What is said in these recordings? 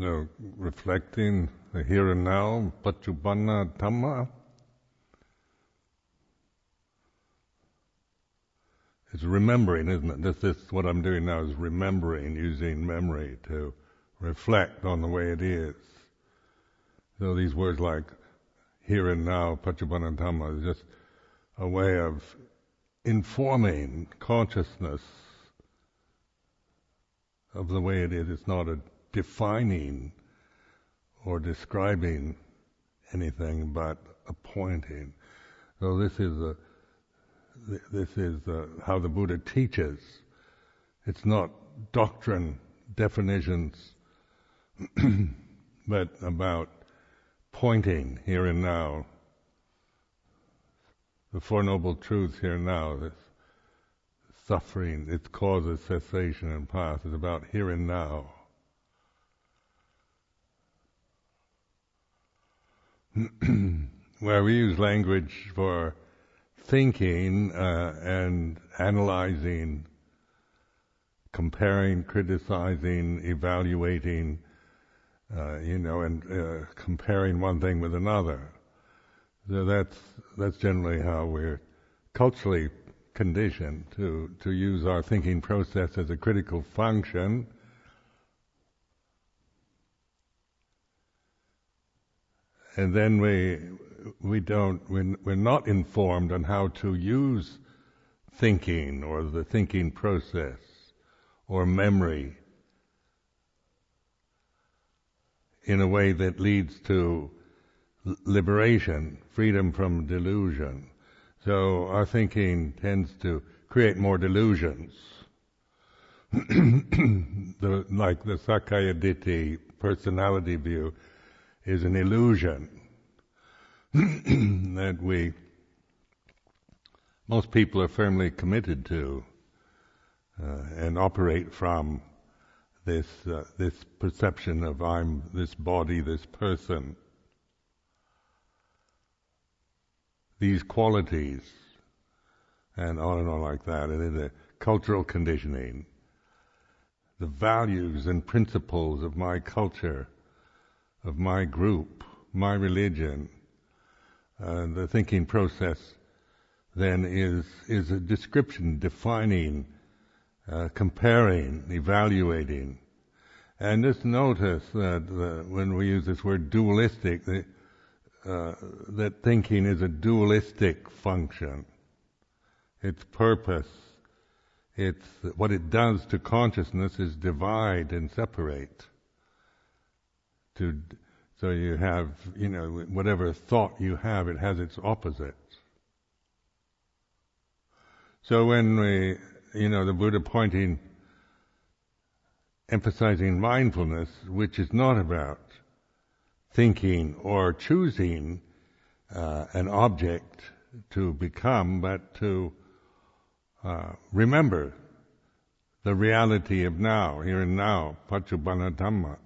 So, reflecting the here and now, Paccuppanna Dhamma, it's remembering, isn't it? This, this, what I'm doing now is remembering, using memory to reflect on the way it is. So these words like here and now, Paccuppanna Dhamma, is just a way of informing consciousness of the way it is. It's not a defining or describing anything, but a pointing. So this is a, this is a, how the Buddha teaches. It's not doctrine, definitions, but about pointing here and now. The Four Noble Truths here and now, this suffering, its causes, cessation, and path is about here and now. Where we use language for thinking uh, and analyzing, comparing, criticizing, evaluating, uh, you know, and uh, comparing one thing with another. So that's that's generally how we're culturally conditioned to, to use our thinking process as a critical function. And then we, we don't, we're, we're not informed on how to use thinking or the thinking process or memory in a way that leads to liberation, freedom from delusion. So our thinking tends to create more delusions. the, like the Sakkaya Ditthi personality view is an illusion that we, most people are firmly committed to uh, and operate from this, uh, this perception of I'm this body, this person. these qualities, and on and on like that, and in the cultural conditioning, the values and principles of my culture, of my group, my religion, uh, the thinking process then is is a description, defining, uh, comparing, evaluating, and just notice that uh, when we use this word dualistic, the, uh, that thinking is a dualistic function. Its purpose, it's what it does to consciousness is divide and separate. To so you have you know whatever thought you have, it has its opposite. So when we you know the Buddha pointing, emphasizing mindfulness, which is not about thinking or choosing uh, an object to become, but to uh, remember the reality of now, here and now, Dhamma,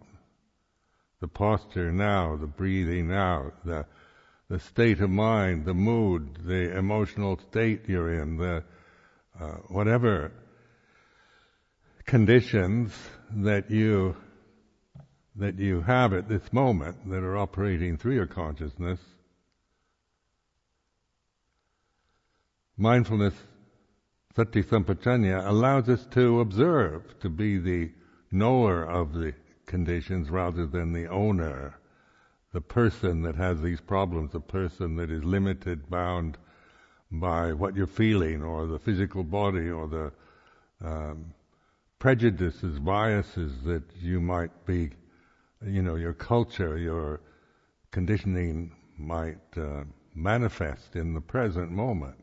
the posture now, the breathing now, the the state of mind, the mood, the emotional state you're in, the uh, whatever conditions that you that you have at this moment that are operating through your consciousness, mindfulness, sati sampajanya, allows us to observe, to be the knower of the conditions rather than the owner, the person that has these problems, the person that is limited, bound by what you're feeling, or the physical body, or the um, prejudices, biases that you might be you know, your culture, your conditioning might uh, manifest in the present moment.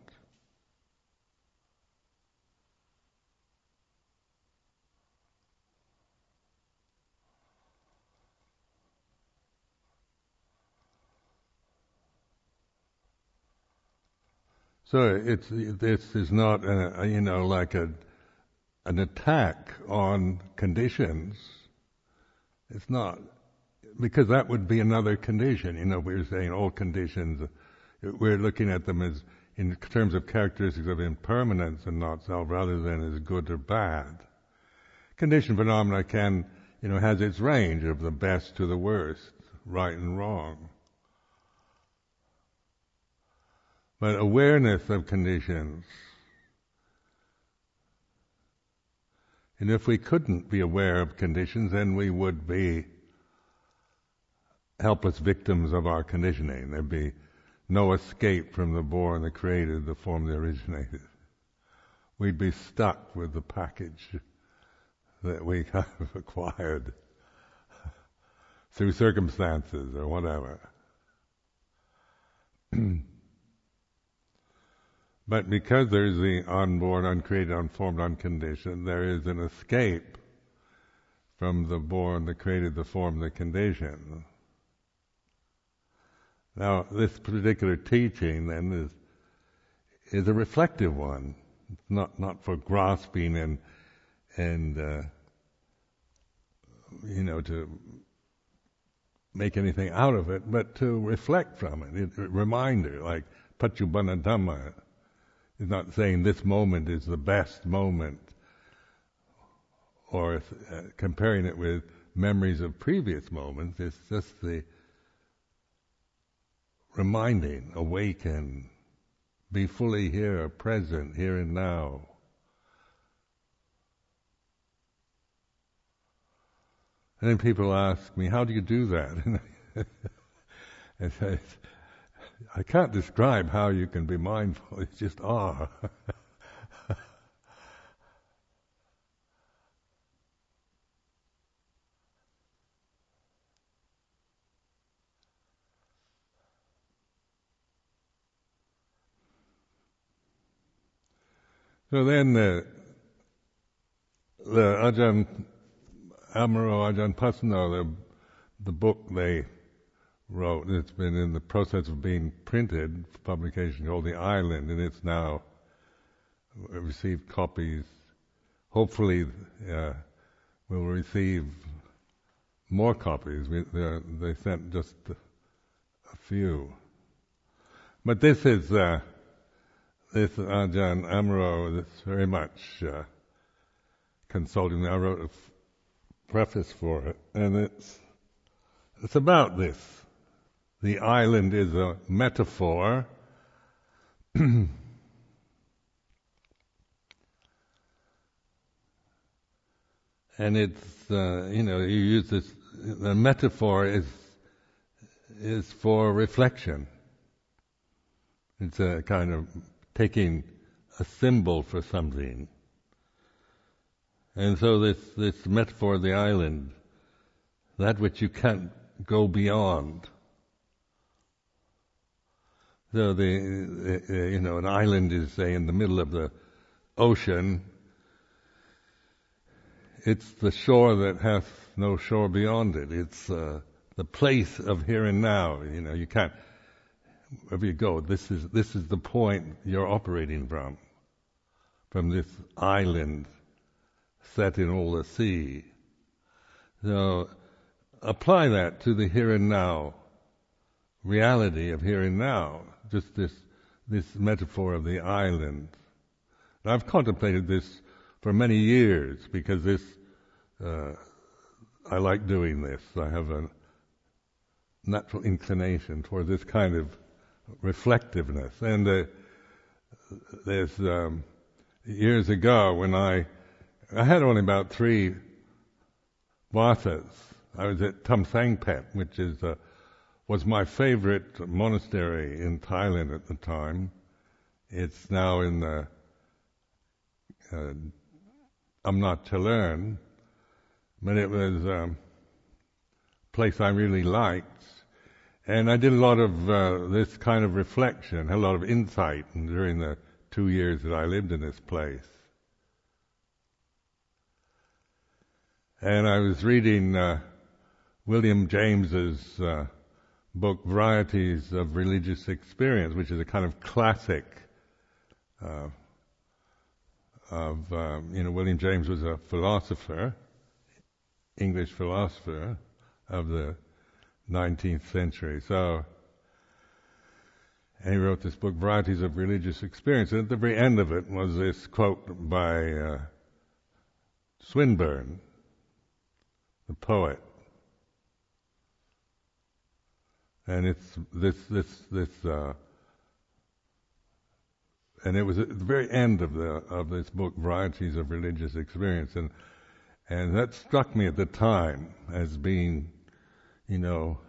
So it's this is not a, you know like a an attack on conditions it's not. Because that would be another condition. You know, we're saying all conditions, we're looking at them as in terms of characteristics of impermanence and not self rather than as good or bad. Conditioned phenomena can you know, has its range of the best to the worst, right and wrong. But awareness of conditions, and if we couldn't be aware of conditions, then we would be helpless victims of our conditioning. There'd be no escape from the born the created the form that originated. We'd be stuck with the package that we have acquired through circumstances or whatever. but because there's the unborn, uncreated, unformed, unconditioned, there is an escape from the born, the created, the formed, the conditioned. Now, this particular teaching then is is a reflective one. Not not for grasping and and uh, you know to make anything out of it, but to reflect from it. It's a reminder, like Paccuppanna Dhamma, not saying this moment is the best moment, or uh, comparing it with memories of previous moments. It's just the reminding, awaken, be fully here, present, here and now. And then people ask me, how do you do that? and I, I can't describe how you can be mindful, it's just ah. So then the, the Ajahn Amaro, Ajahn Pasanno, the, the book they wrote, it's been in the process of being printed for publication called The Island, and it's now received copies. Hopefully, uh, we'll receive more copies. We, they sent just a few. But this is uh, this Ajahn Amaro is very much uh, consulting. I wrote a f- preface for it, and it's it's about this. The island is a metaphor. and it's uh, you know you use this the metaphor is is for reflection. It's a kind of taking a symbol for something. And so this, this metaphor of the island, that which you can't go beyond. So the, you know, an island is say in the middle of the ocean. It's the shore that hath no shore beyond it. It's uh, the place of here and now. You know, you can't wherever you go, this is this is the point you're operating from, from this island set in all the sea. So apply that to the here and now reality of here and now. Just this this metaphor of the island. And I've contemplated this for many years because this uh, I like doing this. I have a natural inclination toward this kind of reflectiveness. And uh, there's um, years ago when I I had only about three vatas. I was at Thamsangpet, which is uh, was my favorite monastery in Thailand at the time. It's now in the uh, Chalern, but it was a um, place I really liked. And I did a lot of uh, this kind of reflection, had a lot of insight during the two years that I lived in this place. And I was reading uh, William James's uh, book Varieties of Religious Experience, which is a kind of classic uh, of, um, you know, William James was a philosopher, English philosopher of the 19th century. So, and he wrote this book, Varieties of Religious Experience. And at the very end of it was this quote by uh, Swinburne, the poet. And it's this, this, this, uh, and it was at the very end of the of this book, Varieties of Religious Experience, and and that struck me at the time as being, you know,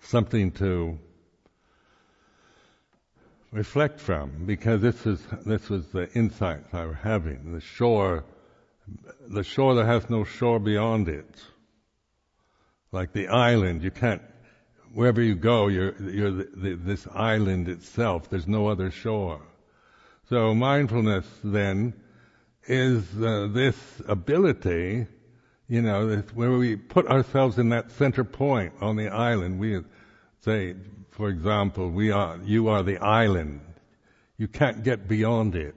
something to reflect from, because this is this was the insights I was having. The shore, the shore that has no shore beyond it, like the island. You can't wherever you go, you're you're the, the, this island itself. There's no other shore. So mindfulness then is uh, this ability, you know, where we put ourselves in that center point on the island. We say, for example, we are, you are the island. You can't get beyond it.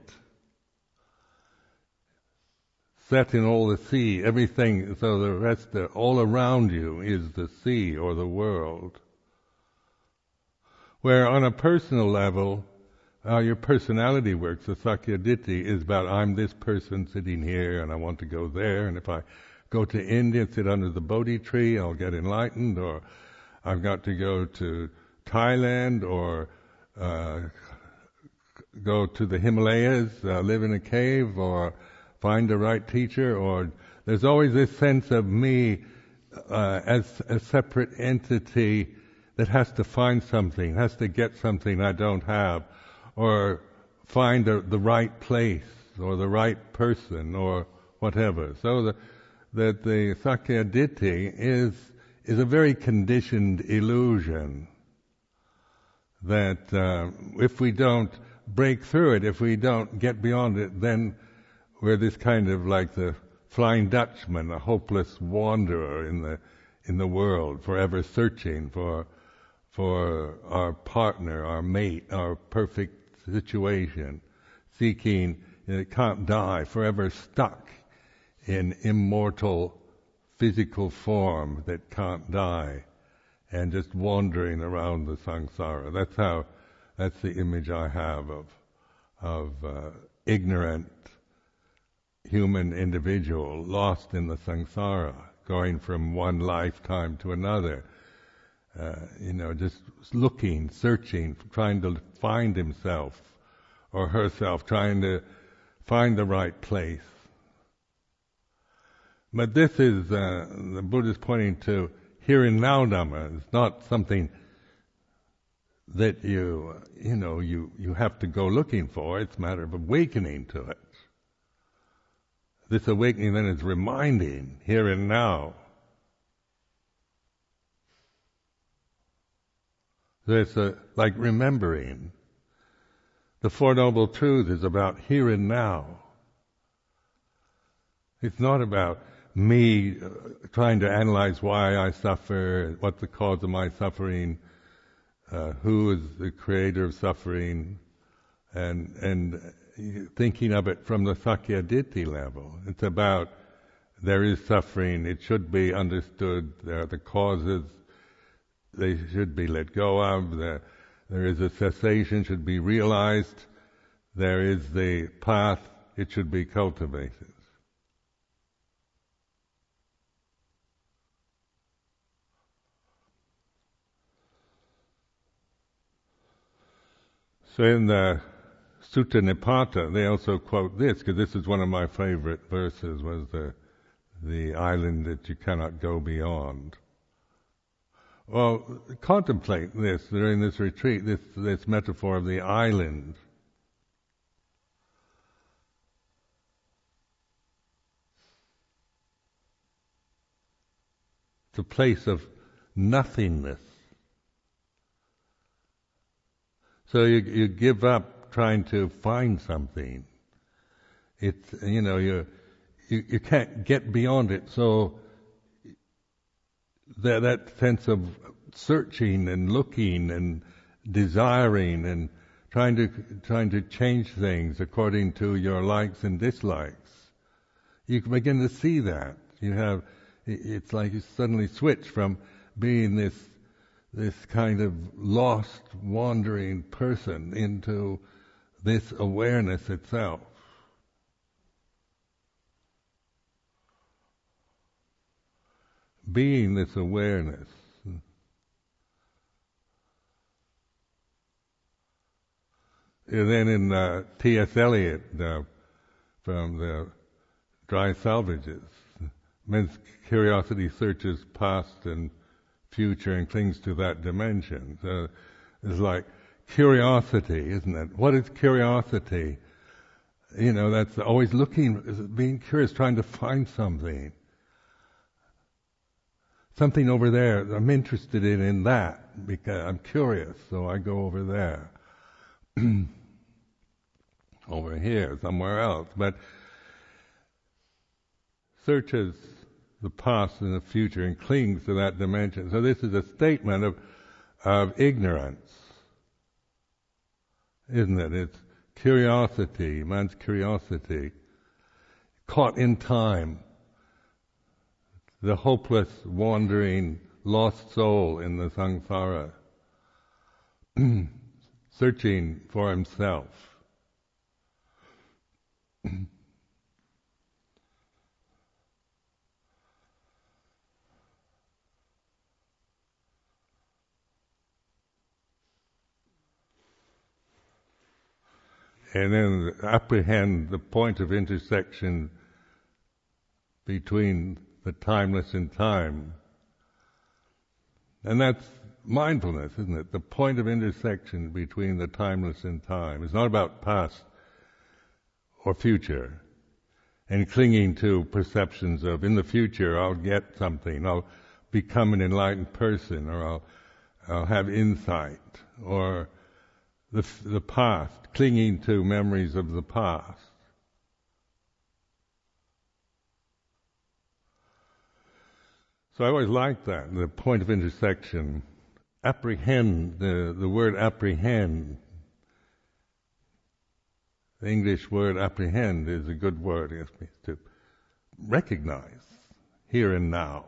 Set in all the sea, everything, so the rest, all around you is the sea or the world. Where on a personal level, how your personality works. The Sakkaya Ditthi is about I'm this person sitting here and I want to go there, and if I go to India and sit under the Bodhi tree, I'll get enlightened, or I've got to go to Thailand or uh, go to the Himalayas, uh, live in a cave, or find the right teacher, or there's always this sense of me uh, as a separate entity that has to find something, has to get something I don't have or find the, the right place or the right person or whatever. So the, that the Sakkaya Ditthi is is a very conditioned illusion. That uh, if we don't break through it, if we don't get beyond it, then we're this kind of like the Flying Dutchman, a hopeless wanderer in the in the world, forever searching for for our partner, our mate, our perfect situation, seeking, it can't die, forever stuck in immortal physical form that can't die, and just wandering around the samsara. That's how, that's the image I have of, of uh, ignorant human individual lost in the samsara, going from one lifetime to another uh, you know, just looking, searching, trying to find himself or herself, trying to find the right place. But this is, uh, the Buddha is pointing to here and now Dhamma. It's not something that you, you know, you, you have to go looking for. It's a matter of awakening to it. This awakening then is reminding here and now it's like remembering. The Four Noble Truths is about here and now. It's not about me uh, trying to analyze why I suffer, what's the cause of my suffering, uh, who is the creator of suffering, and and thinking of it from the Sakkaya Ditthi level. It's about there is suffering, it should be understood, there are the causes, they should be let go of. There, there is a cessation should be realized. There is the path it should be cultivated. So in the Sutta Nipata, they also quote this because this is one of my favorite verses. Was the the island that you cannot go beyond. Well, contemplate this during this retreat, this, this metaphor of the island. It's a place of nothingness. So you, you give up trying to find something. It's, you know, you, you, you can't get beyond it. So that, that sense of searching and looking and desiring and trying to trying to change things according to your likes and dislikes. You can begin to see that. You have it's like you suddenly switch from being this this kind of lost, wandering person into this awareness itself. being this awareness. And then in uh, T.S. Eliot, uh, from the Dry Salvages, men's curiosity searches past and future and clings to that dimension. So it's like curiosity, isn't it? What is curiosity? You know, that's always looking, being curious, trying to find something. Something over there, I'm interested in, in that, because I'm curious, so I go over there. over here, somewhere else. But searches the past and the future and clings to that dimension. So this is a statement of, of ignorance, isn't it? It's curiosity, man's curiosity, caught in time, the hopeless, wandering, lost soul in the samsara, searching for himself. and then apprehend the point of intersection between the timeless and time. And that's mindfulness, isn't it? The point of intersection between the timeless and time. It's not about past or future and clinging to perceptions of in the future I'll get something, I'll become an enlightened person, or I'll, I'll have insight, or the, the past, clinging to memories of the past. So I always like that, the point of intersection. Apprehend, the, the word apprehend, the English word apprehend is a good word, to recognize here and now.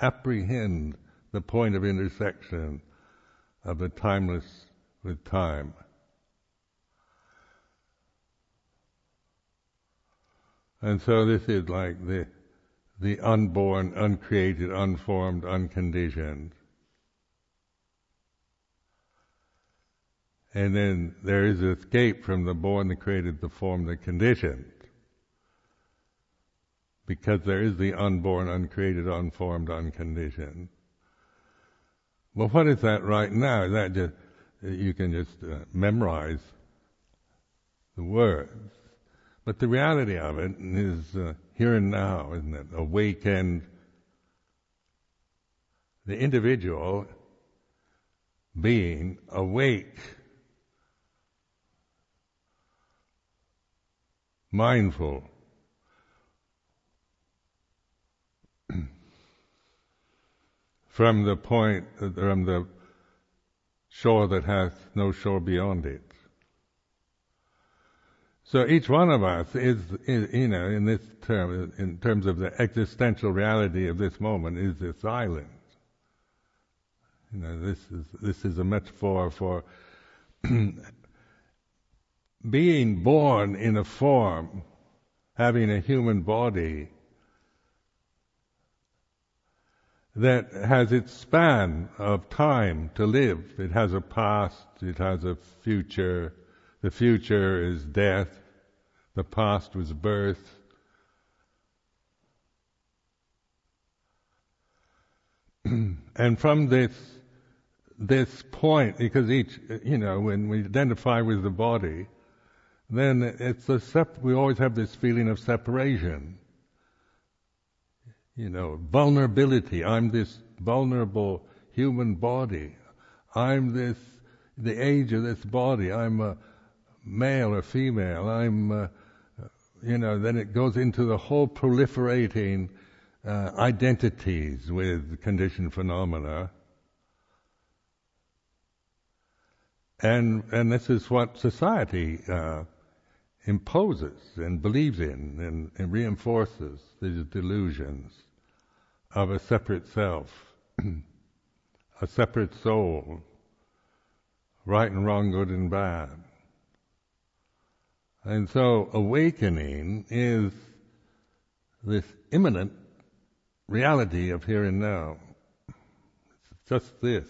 Apprehend the point of intersection of the timeless with time. And so this is like the the unborn, uncreated, unformed, unconditioned. And then there is escape from the born, the created, the formed, the conditioned. Because there is the unborn, uncreated, unformed, unconditioned. Well, what is that right now? Is that just you can just uh, memorize the words. But the reality of it is uh, here and now, isn't it? Awakened. The individual being awake, mindful, from the point, from the shore that hath no shore beyond it. So each one of us is, is, you know, in this term, in terms of the existential reality of this moment, is this island. You know, this is this is a metaphor for being born in a form, having a human body, that has its span of time to live. It has a past, it has a future. The future is death, the past was birth. and from this this point, because each, you know, when we identify with the body, then it's a sep- we always have this feeling of separation you know, vulnerability. I'm this vulnerable human body. I'm this, the age of this body. I'm a male or female. I'm, uh, you know, then it goes into the whole proliferating uh, identities with conditioned phenomena. And, and this is what society uh, imposes and believes in and, and reinforces these delusions of a separate self, a separate soul, right and wrong, good and bad. And so awakening is this imminent reality of here and now. It's just this.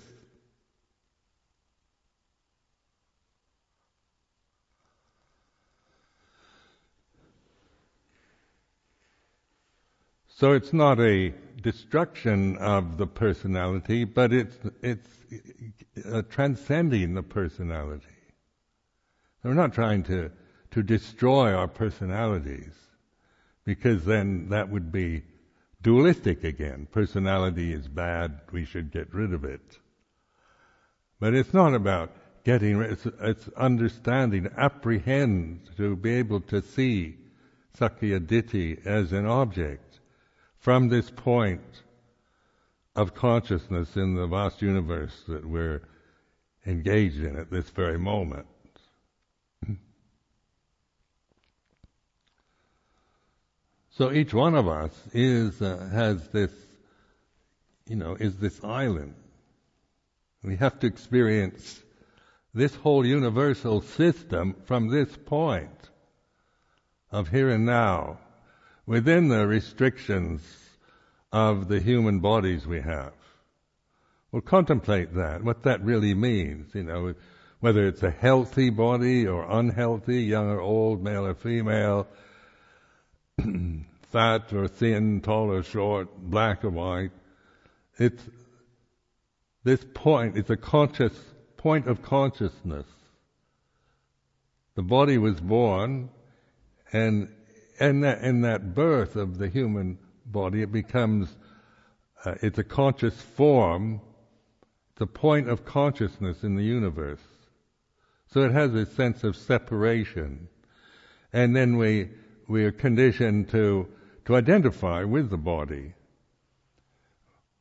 So it's not a destruction of the personality, but it's it's uh, transcending the personality. We're not trying to to destroy our personalities, because then that would be dualistic again. Personality is bad; we should get rid of it. But it's not about getting rid. It's, it's understanding, apprehend, to be able to see Sakkaya Ditthi as an object from this point of consciousness in the vast universe that we're engaged in at this very moment. So each one of us is uh, has this, you know, is this island. We have to experience this whole universal system from this point of here and now within the restrictions of the human bodies we have. We'll contemplate that, what that really means, you know, whether it's a healthy body or unhealthy, young or old, male or female, fat or thin, tall or short, black or white. It's this point, it's a conscious point of consciousness. The body was born and in that, in that birth of the human body, it becomes, uh, it's a conscious form, it's a point of consciousness in the universe. So it has a sense of separation. And then we, we are conditioned to, to identify with the body.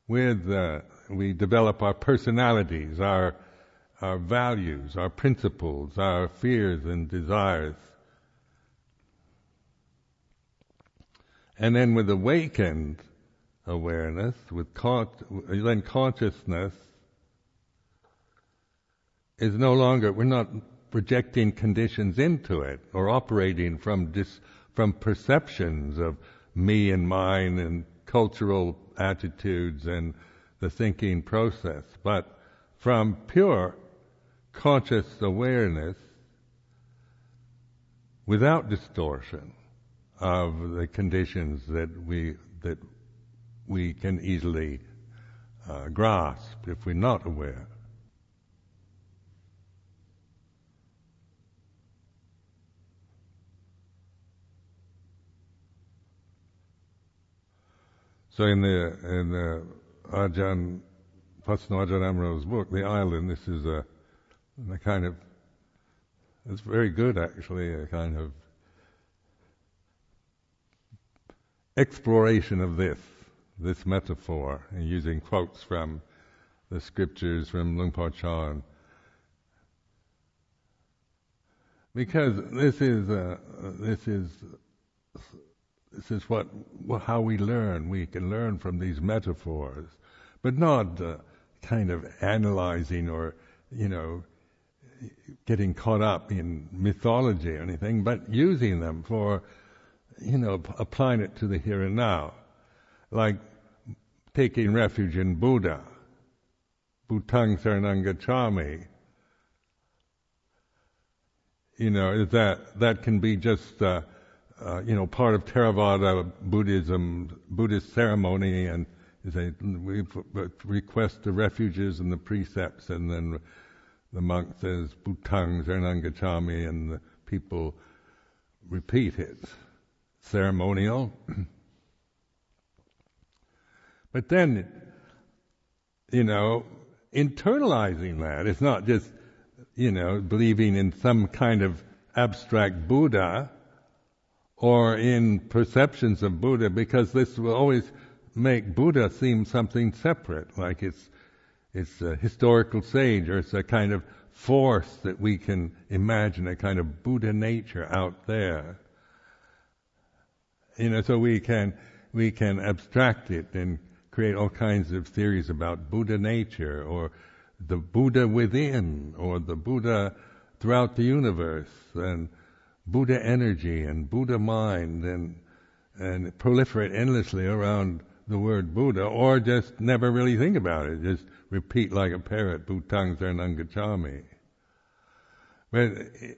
With, uh, we develop our personalities, our, our values, our principles, our fears and desires. And then with awakened awareness, with con- then consciousness is no longer, we're not projecting conditions into it or operating from dis, from perceptions of me and mine and cultural attitudes and the thinking process, but from pure conscious awareness without distortion of the conditions that we that we can easily uh, grasp if we're not aware. So in the in the Ajahn Pasanno Ajahn Amaro's book, The Island, this is a, a kind of it's very good actually, a kind of exploration of this, this metaphor, and using quotes from the scriptures from Luang Por Chah. Because this is uh, this is this is what how we learn. We can learn from these metaphors, but not uh, kind of analyzing or you know getting caught up in mythology or anything, but using them for you know, applying it to the here and now. Like taking refuge in Buddha, Bhutang Saranang. You know, that, that can be just, uh, uh, you know, part of Theravada Buddhism, Buddhist ceremony, and we request the refuges and the precepts, and then the monk says Bhutang Saranang and the people repeat it ceremonial. but then, you know, internalizing that, it's not just, you know, believing in some kind of abstract Buddha or in perceptions of Buddha, because this will always make Buddha seem something separate, like it's it's a historical sage or it's a kind of force that we can imagine, a kind of Buddha nature out there. You know, so we can we can abstract it and create all kinds of theories about Buddha nature or the Buddha within or the Buddha throughout the universe and Buddha energy and Buddha mind and and proliferate endlessly around the word Buddha, or just never really think about it. Just repeat like a parrot, Bhutang Saranam Gacchami. But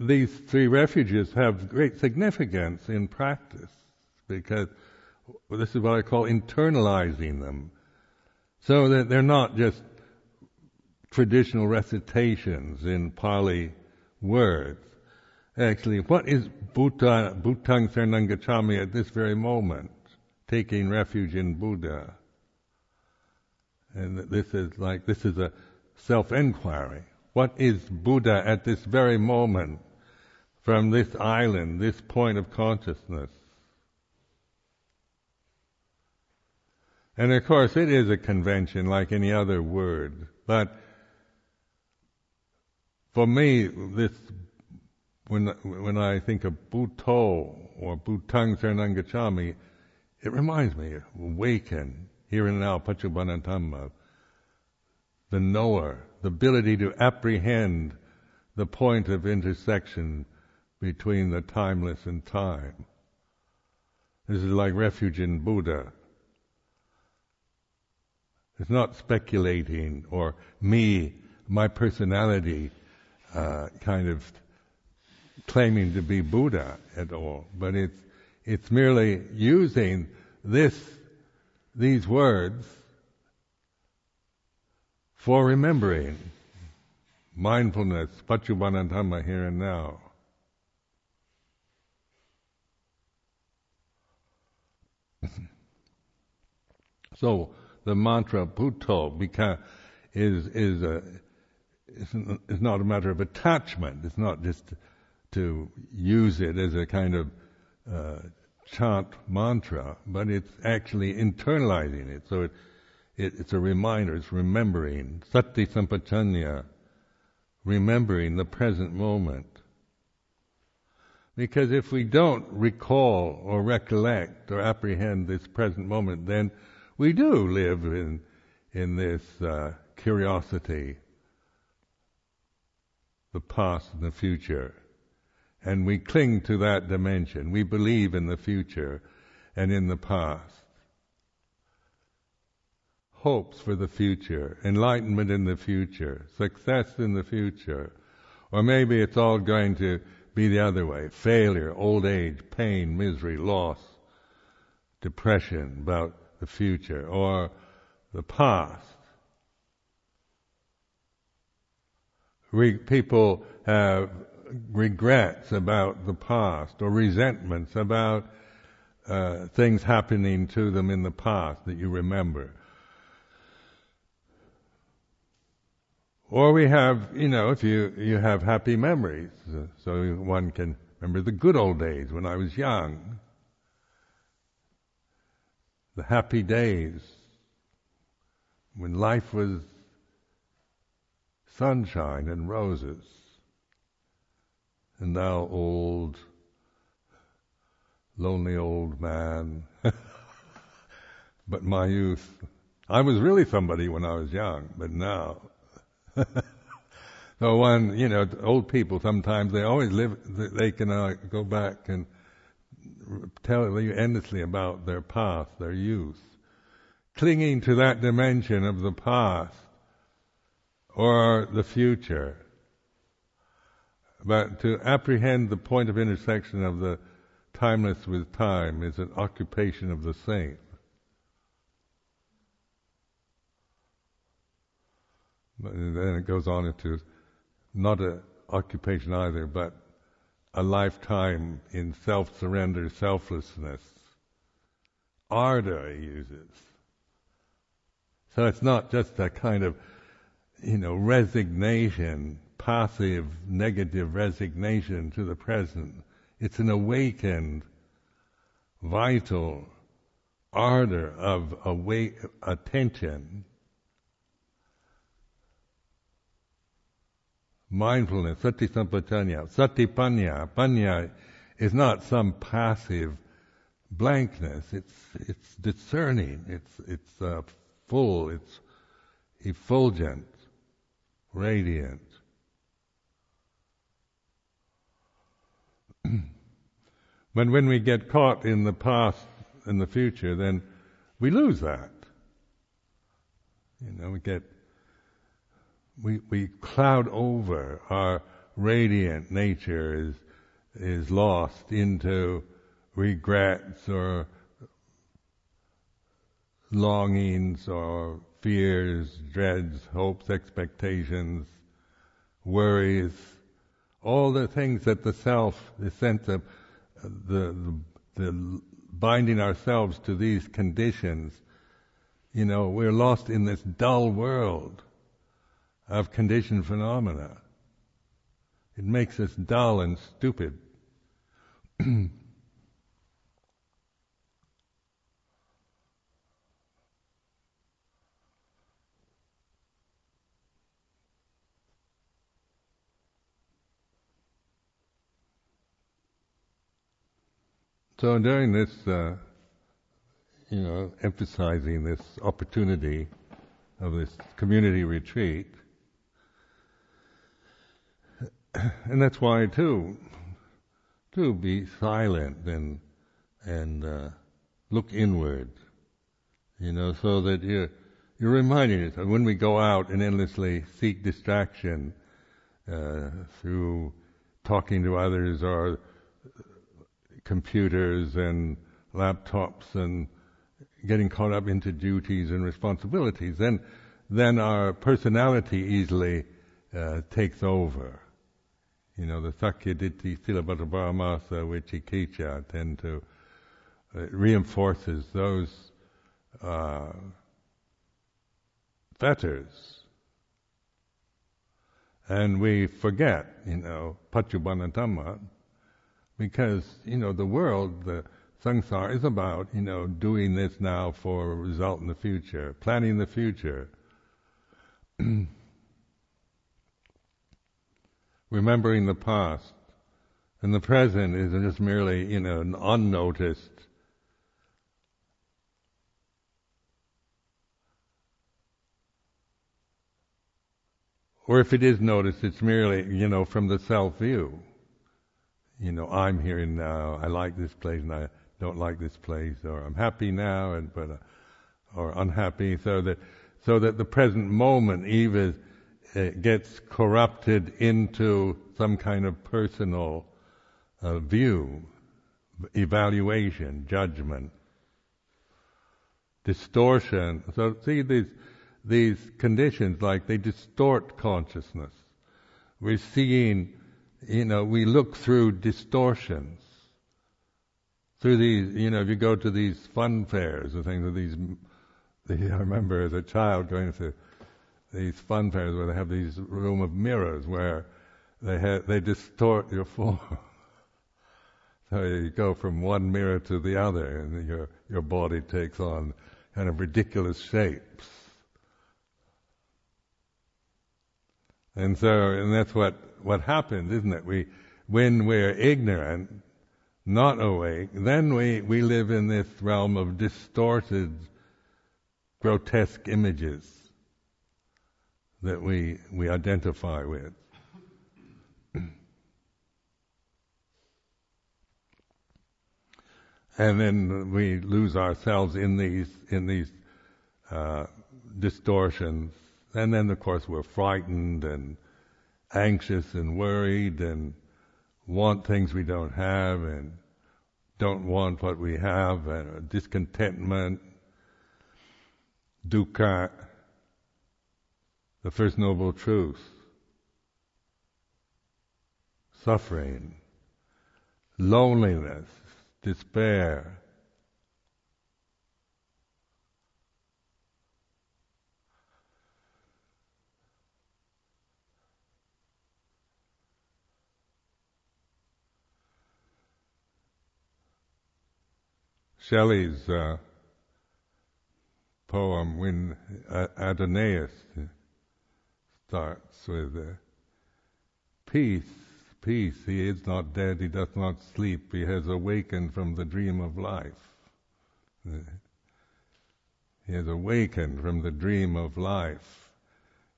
these three refuges have great significance in practice because this is what I call internalizing them. So that they're not just traditional recitations in Pali words. Actually, what is Bhuta, Bhutang Saranam Gacchami at this very moment? Taking refuge in Buddha. And this is like, this is a self-enquiry. What is Buddha at this very moment from this island, this point of consciousness? And of course, it is a convention like any other word, but for me, this when when I think of Buddho or Bhutang Saranangachami, it reminds me of awaken here and now, Paccuppanna the knower, the ability to apprehend the point of intersection between the timeless and time. This is like refuge in Buddha. It's not speculating or me, my personality, uh, kind of claiming to be Buddha at all, but it's it's merely using this these words for remembering mindfulness, paccuppanna here and now. so the mantra Buddho is is a is not a matter of attachment. It's not just to use it as a kind of uh, chant mantra, but it's actually internalizing it. So it, it, it's a reminder, it's remembering, sati sampajanya, remembering the present moment. Because if we don't recall or recollect or apprehend this present moment, then we do live in in this uh, curiosity, the past and the future. And we cling to that dimension. We believe in the future and in the past. Hopes for the future, enlightenment in the future, success in the future. Or maybe it's all going to be the other way. Failure, old age, pain, misery, loss, depression about the future, or the past. We, people have regrets about the past or resentments about uh, things happening to them in the past that you remember. Or we have, you know, if you, you have happy memories, uh, so one can remember the good old days when I was young, the happy days when life was sunshine and roses and now old, lonely old man. but my youth, I was really somebody when I was young, but now. so one, you know, old people sometimes they always live, they can uh, go back and tell you endlessly about their past, their youth, clinging to that dimension of the past or the future. But to apprehend the point of intersection of the timeless with time is an occupation of the saint. And then it goes on into not an occupation either, but a lifetime in self-surrender, selflessness. Ardor he uses. So it's not just a kind of, you know, resignation passive, negative resignation to the present. It's an awakened, vital ardor of awake attention, mindfulness, sati sampajanya, sati panya. Panya is not some passive blankness. It's it's discerning. It's it's uh, full. It's effulgent, radiant. but when we get caught in the past and the future, then we lose that. You know, we get, we, we cloud over our radiant nature is, is lost into regrets or longings or fears, dreads, hopes, expectations, worries, all the things that the self, the sense of the, the, the binding ourselves to these conditions, you know, we're lost in this dull world of conditioned phenomena. It makes us dull and stupid. So during this, uh, you know, emphasizing this opportunity of this community retreat, and that's why too, to be silent and and uh, look inward, you know, so that you're you're reminding yourself when we go out and endlessly seek distraction uh, through talking to others or computers and laptops and getting caught up into duties and responsibilities, then then our personality easily uh, takes over. You know, the Sakya Sakyaditi Silabbata Paramasa Vicikiccha tend to uh, reinforces those uh, fetters. And we forget, you know, Paccuppanna Dhamma, because you know the world, the samsara is about you know doing this now for a result in the future, planning the future, remembering the past, and the present is just merely you know an unnoticed. Or if it is noticed, it's merely, you know, from the self view you know, I'm here now. I like this place and I don't like this place, or I'm happy now and but, uh, or unhappy. So that so that the present moment even uh, gets corrupted into some kind of personal uh, view, evaluation, judgment, distortion. So see these these conditions like they distort consciousness. We're seeing you know, we look through distortions. Through these, you know, if you go to these fun fairs or things, these, I remember as a child going to these fun fairs where they have these room of mirrors where they have, they distort your form. so you go from one mirror to the other, and your your body takes on kind of ridiculous shapes. And so, and that's what what happens, isn't it? We, when we're ignorant, not awake, then we, we live in this realm of distorted, grotesque images that we, we identify with. and then we lose ourselves in these in these uh, distortions, and then of course we're frightened and anxious and worried and want things we don't have and don't want what we have and discontentment, dukkha, the first noble truth, suffering, loneliness, despair, Shelley's uh, poem when Adonais starts with uh, peace, peace. He is not dead. He does not sleep. He has awakened from the dream of life. He has awakened from the dream of life.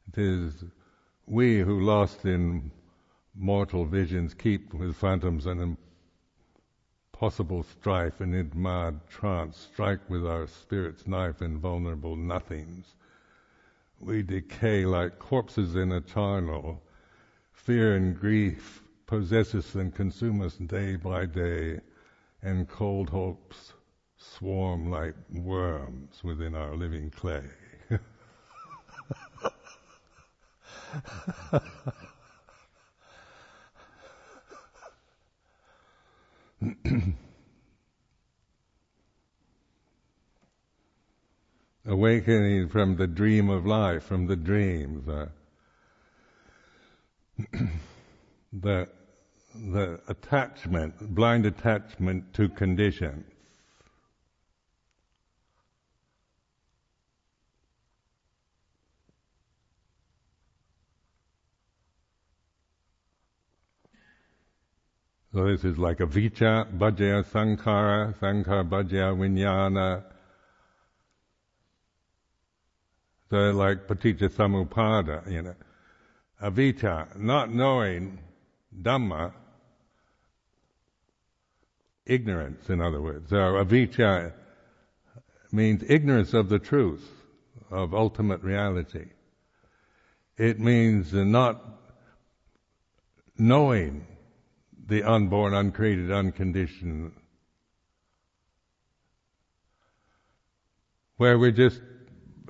It is we who lost in mortal visions keep with phantoms and impossible strife and in mad trance strike with our spirit's knife invulnerable nothings. We decay like corpses in a charnel. Fear and grief possess us and consume us day by day, and cold hopes swarm like worms within our living clay. Awakening from the dream of life, from the dream, the, the, the attachment, blind attachment to conditions. So this is like a avijja, paccaya, sankhara, sankhara, paccaya, vijnana. So like paticca samuppada, you know. Avijja, not knowing Dhamma, ignorance in other words. So avijja means ignorance of the truth, of ultimate reality. It means not knowing the unborn, uncreated, unconditioned, where we're just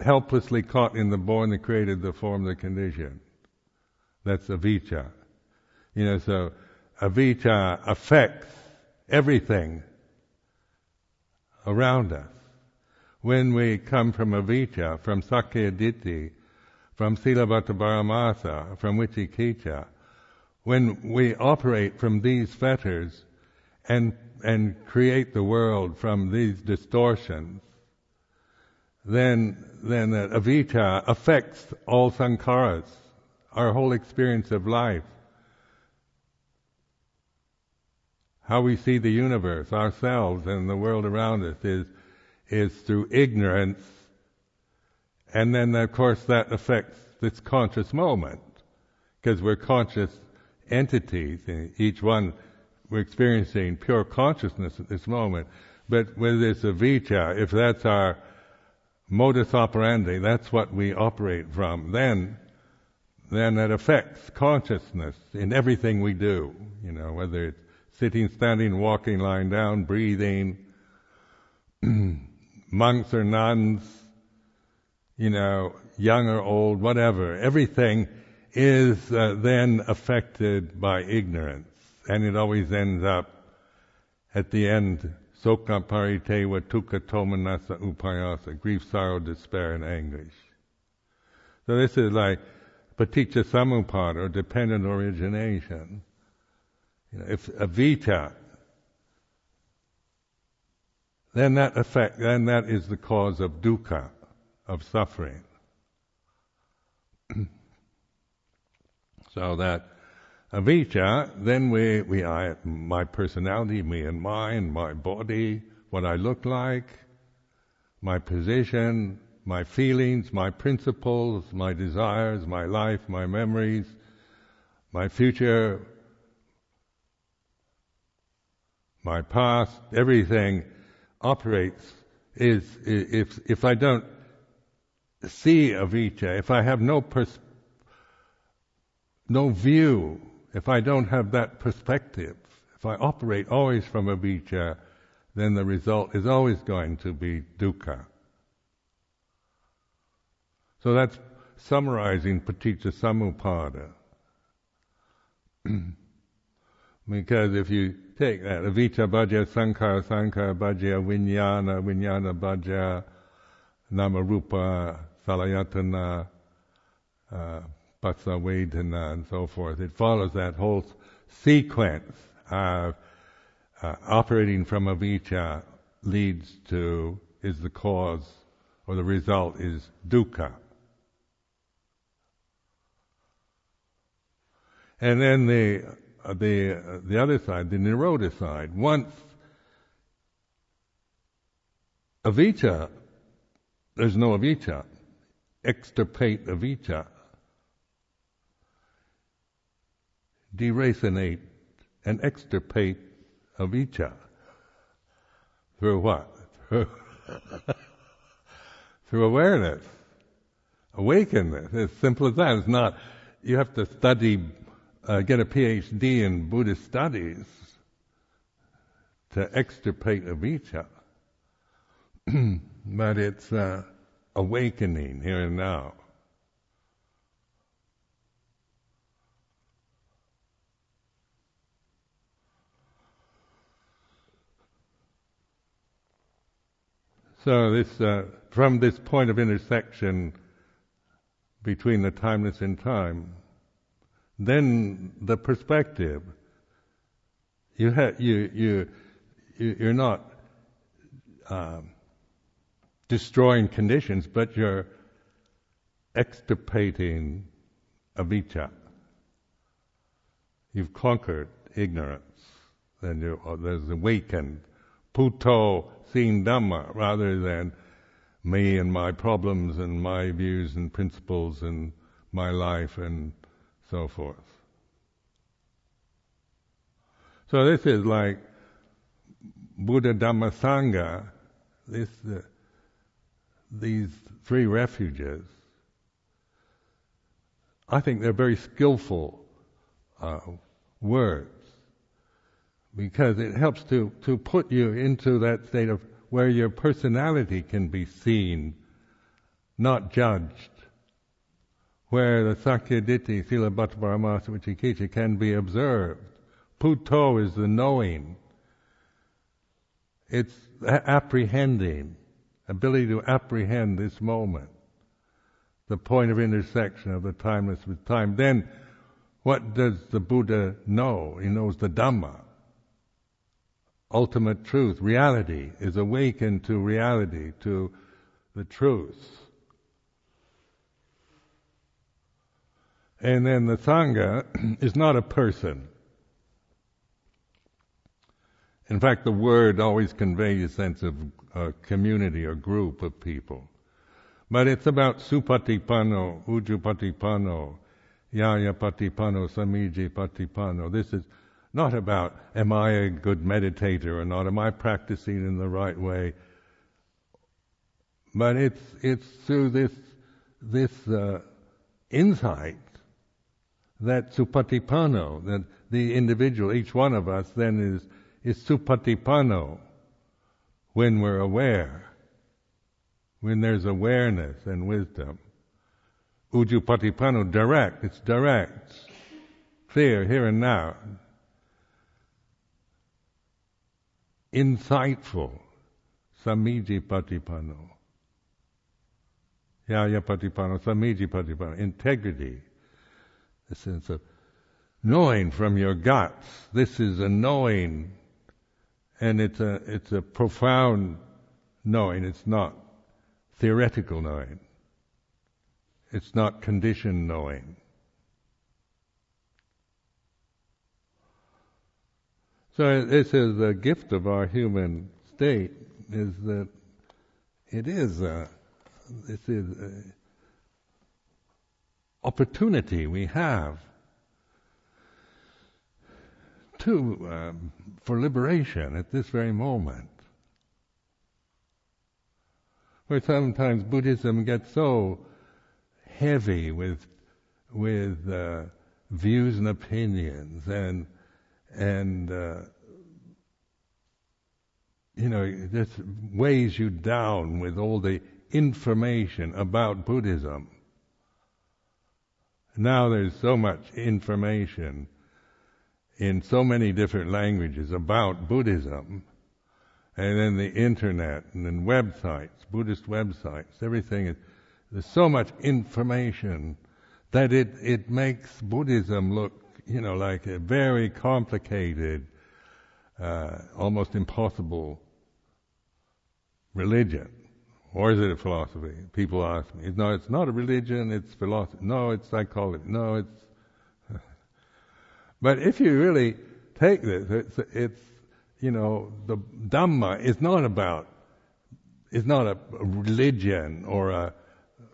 helplessly caught in the born, the created, the form, the condition. That's avijja. You know, so avijja affects everything around us. When we come from avijja, from sakkaya ditthi, from silabbata paramasa, from vicikiccha, when we operate from these fetters and, and create the world from these distortions, then, then that avijja affects all sankharas, our whole experience of life. How we see the universe, ourselves, and the world around us is, is through ignorance, and then of course that affects this conscious moment, because we're conscious entities, and each one we're experiencing pure consciousness at this moment. But with this avijja, if that's our modus operandi, that's what we operate from, then then that affects consciousness in everything we do. You know, whether it's sitting, standing, walking, lying down, breathing, monks or nuns, you know, young or old, whatever. Everything is uh, then affected by ignorance, and it always ends up at the end, soka parideva dukkha domanassa upayasa, grief, sorrow, despair, and anguish. So this is like paticca samuppada, or dependent origination. You know, if avijja, then that effect, then that is the cause of dukkha, of suffering. So that avijja, then we, we my personality, me and mine, my body, what I look like, my position, my feelings, my principles, my desires, my life, my memories, my future, my past, everything operates is, if, if I don't see avijja, if I have no perspective, no view, if I don't have that perspective, if I operate always from avijja, then the result is always going to be dukkha. So that's summarizing paticca samuppada. because if you take that, avijja paccaya sankhara, sankhara paccaya vijnana, vijnana paccaya namarupa, salayatana, uh, Phassa Vedana and so forth. It follows that whole sequence of uh, operating from avijja leads to, is the cause, or the result is dukkha. And then the uh, the uh, the other side, the nirodha side, once avijja, there's no avijja. Extirpate avijja. Deracinate and extirpate avijja. Through what? Through, awareness. Awakeness. It's simple as that. It's not, you have to study, uh, get a PhD in Buddhist studies to extirpate avijja. but it's uh, awakening here and now. So this, uh, from this point of intersection between the timeless and time, then the perspective. You ha- you you you're not um, destroying conditions, but you're extirpating avijja. You've conquered ignorance. and you, uh, there's awakened. Buddho seeing Dhamma rather than me and my problems and my views and principles and my life and so forth. So this is like Buddha Dhamma Sangha, this, uh, these three refuges. I think they're very skillful uh, words because it helps to, to put you into that state of where your personality can be seen, not judged, where the Sakkayaditthi, Sila Bhattaparamasa Vicikiccha can be observed. Buddho is the knowing. It's apprehending, ability to apprehend this moment, the point of intersection of the timeless with time. Then, what does the Buddha know? He knows the Dhamma ultimate truth, reality, is awakened to reality, to the truth. And then the Sangha is not a person. In fact, the word always conveys a sense of uh, a community or group of people. But it's about supatipanno, ujupatipanno, ñaya patipanno, samici patipanno. This is not about, am I a good meditator or not? Am I practicing in the right way? But it's, it's through this, this uh, insight that supatipanno, that the individual, each one of us then is, is supatipanno when we're aware, when there's awareness and wisdom. Ujupatipanno, direct, it's direct, clear, here and now, insightful, samici patipanno. Ñaya patipanno, samici patipanno, Integrity. A sense of knowing from your guts. This is a knowing, and it's a, it's a profound knowing. It's not theoretical knowing. It's not conditioned knowing. So this is the gift of our human state is that it is a, this is a opportunity we have to um, for liberation at this very moment. Where sometimes Buddhism gets so heavy with with uh, views and opinions and and uh, you know just weighs you down with all the information about Buddhism. Now there's so much information in so many different languages about Buddhism, and then the internet and then websites, Buddhist websites, everything is there's so much information that it, it makes Buddhism look you know, like a very complicated, uh, almost impossible religion. Or is it a philosophy? People ask me. No, it's not a religion, it's philosophy. No, it's psychology. No, it's. but if you really take this, it's, it's, you know, the Dhamma is not about, it's not a religion or a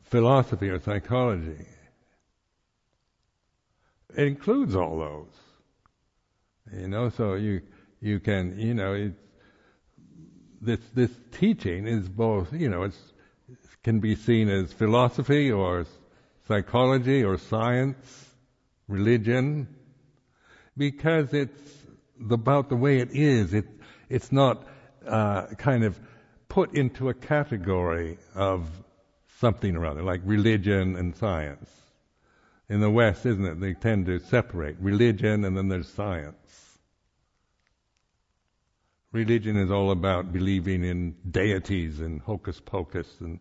philosophy or psychology. It includes all those. You know, so you you can, you know, it's this this teaching is both, you know, it's can be seen as philosophy or psychology or science, religion, because it's about the way it is. It it's not uh, kind of put into a category of something or other, like religion and science. In the West, isn't it? They tend to separate religion and then there's science. Religion is all about believing in deities and hocus pocus and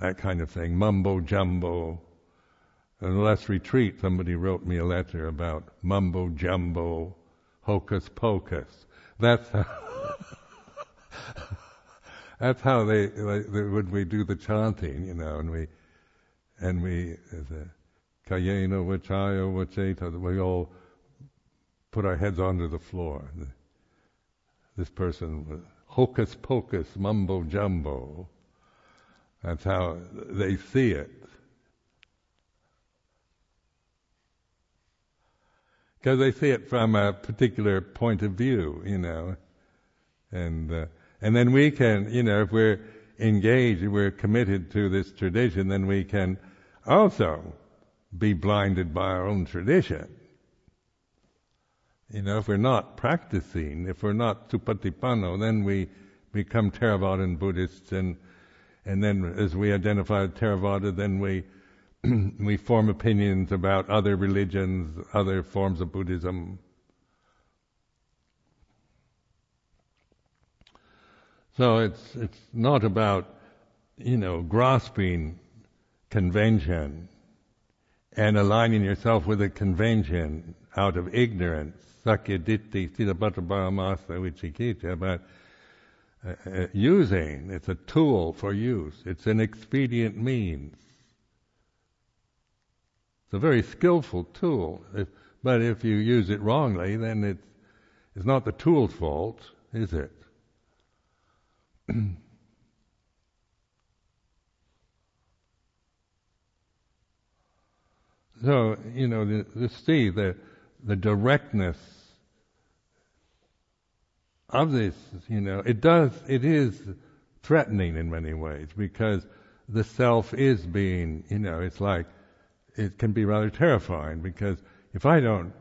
that kind of thing, mumbo jumbo. In the last retreat, somebody wrote me a letter about mumbo jumbo, hocus pocus. That's how that's how they, they, they, when we do the chanting, you know, and we and we the kayena vachaya vacheta, we all put our heads onto the floor. This person, hocus pocus, mumbo jumbo. That's how they see it. Because they see it from a particular point of view, you know. And, uh, and then we can, you know, if we're engaged, if we're committed to this tradition, then we can also be blinded by our own tradition. You know, if we're not practicing, if we're not supatipanno, then we become Theravadan Buddhists, and and then as we identify with Theravada, then we we form opinions about other religions, other forms of Buddhism. So it's it's not about you know grasping convention and aligning yourself with a convention out of ignorance, sakkaya ditthi, silabbata paramasa vicikiccha, but uh, uh, using, it's a tool for use, it's an expedient means. It's a very skillful tool, if, but if you use it wrongly, then it's, it's not the tool's fault, is it? So, you know, the, the see the, the directness of this, you know, it does, it is threatening in many ways because the self is being, you know, it's like, it can be rather terrifying because if I don't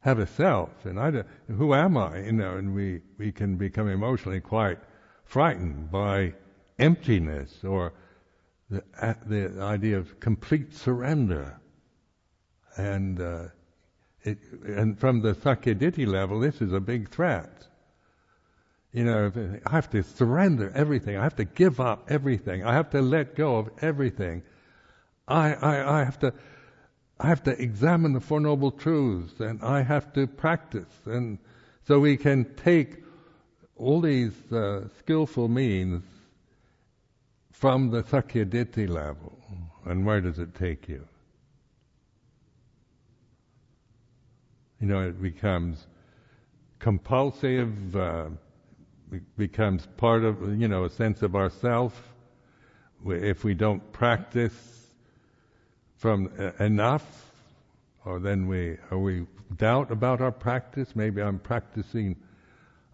have a self and I don't, who am I, you know, and we, we can become emotionally quite frightened by emptiness or the, the idea of complete surrender. And, uh, it, and from the Sakkaya Ditthi level, this is a big threat. You know, I have to surrender everything. I have to give up everything. I have to let go of everything. I, I, I have to, I have to examine the Four Noble Truths and I have to practice. And so we can take all these uh, skillful means from the Sakkaya Ditthi level. And where does it take you? You know, it becomes compulsive, uh, becomes part of, you know, a sense of ourself. If we don't practice from uh, enough, or then we, or we doubt about our practice, maybe I'm practicing,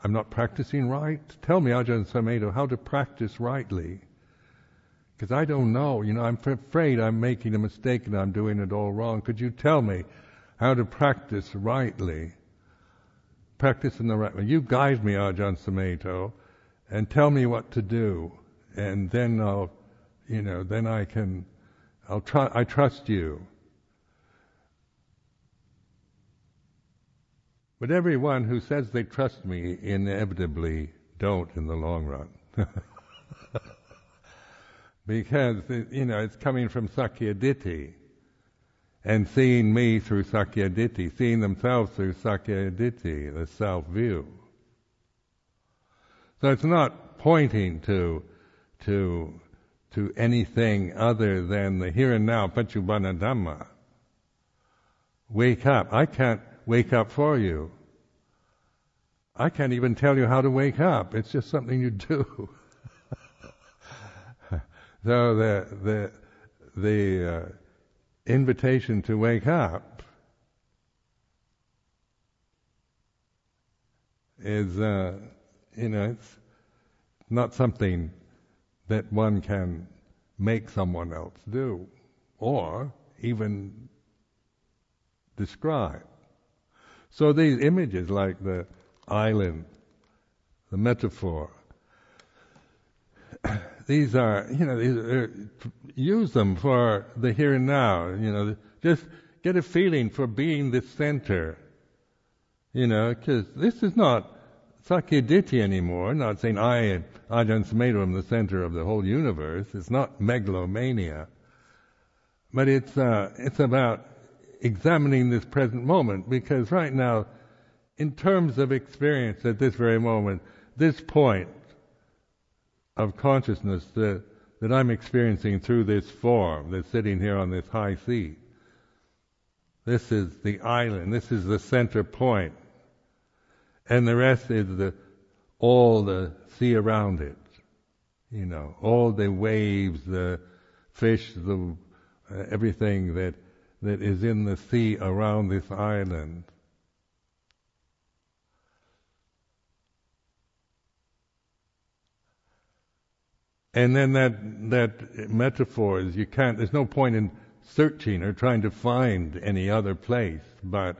I'm not practicing right. Tell me, Ajahn Sumedho, how to practice rightly. Because I don't know, you know, I'm afraid I'm making a mistake and I'm doing it all wrong. Could you tell me how to practice rightly? practice in the right way. You guide me, Ajahn Sumedho, and tell me what to do, and then I'll, you know, then I can, I'll try. I trust you. But everyone who says they trust me inevitably don't in the long run. because, you know, it's coming from Sakkaya Ditthi and seeing me through Sakkaya Ditthi, seeing themselves through Sakkaya Ditthi, the self view. So it's not pointing to to to anything other than the here and now, Paccuppanna Dhamma. Wake up. I can't wake up for you. I can't even tell you how to wake up. It's just something you do. so the the the uh, invitation to wake up is, uh, You know, it's not something that one can make someone else do or even describe. So these images like the island, the metaphor, these are, you know, these are, use them for the here and now, you know, just get a feeling for being the center, you know, because this is not Sakkaya Ditthi anymore, not saying I, Ajahn Sumedho, am the center of the whole universe. It's not megalomania. But it's, uh, it's about examining this present moment because right now, in terms of experience at this very moment, this point of consciousness that, that I'm experiencing through this form that's sitting here on this high seat, this is the island, this is the center point. and the rest is the all the sea around it. You know, all the waves, the fish, the uh, everything that that is in the sea around this island. And then that that metaphor is you can't. There's no point in searching or trying to find any other place, but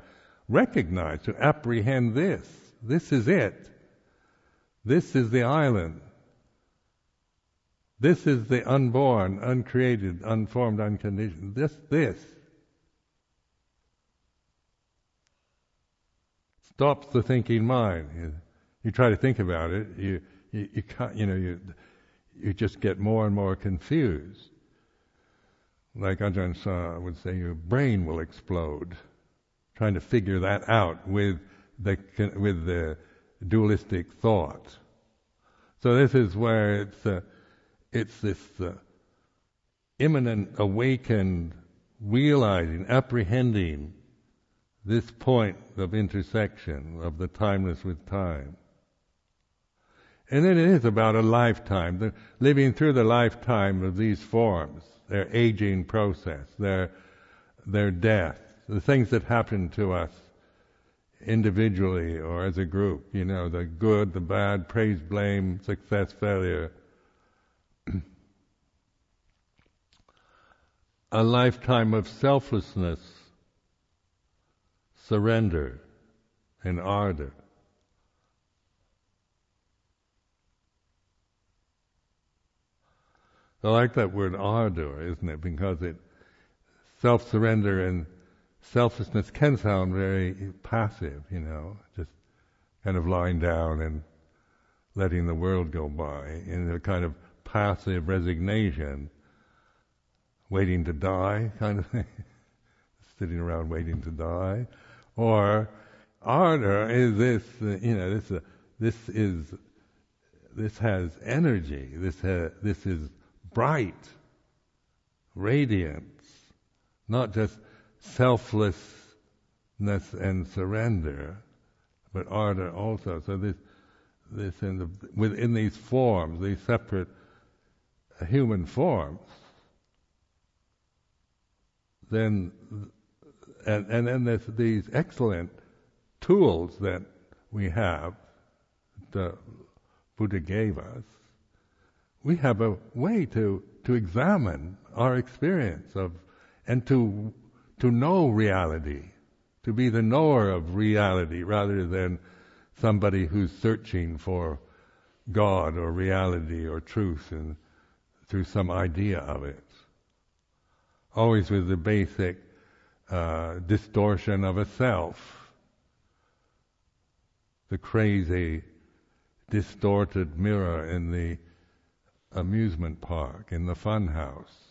recognize to apprehend this this is it. This is the island. This is the unborn, uncreated, unformed, unconditioned. This, this. Stops the thinking mind. You, you try to think about it, you, you, you can't, you know, you, you just get more and more confused. Like Ajahn Chah would say, your brain will explode. Trying to figure that out with the, with the dualistic thought. So this is where it's uh, it's this uh, immanent awakened realizing, apprehending this point of intersection of the timeless with time. And then it is about a lifetime, the, living through the lifetime of these forms, their aging process, their their death, the things that happen to us individually or as a group, you know, the good, the bad, praise, blame, success, failure. a lifetime of selflessness, surrender, and ardor. I like that word ardor, isn't it? Because it self surrender and selflessness can sound very passive, you know, just kind of lying down and letting the world go by in a kind of passive resignation, waiting to die kind of thing, sitting around waiting to die, or ardor is this, you know, this uh, this is this has energy. This ha- this is bright, radiance, not just selflessness and surrender, but ardor also. So this, this in the, within these forms, these separate human forms, then and and then there's these excellent tools that we have, the Buddha gave us. We have a way to to examine our experience of and to to know reality, to be the knower of reality rather than somebody who's searching for God or reality or truth and through some idea of it. Always with the basic uh, distortion of a self, the crazy, distorted mirror in the amusement park, in the fun house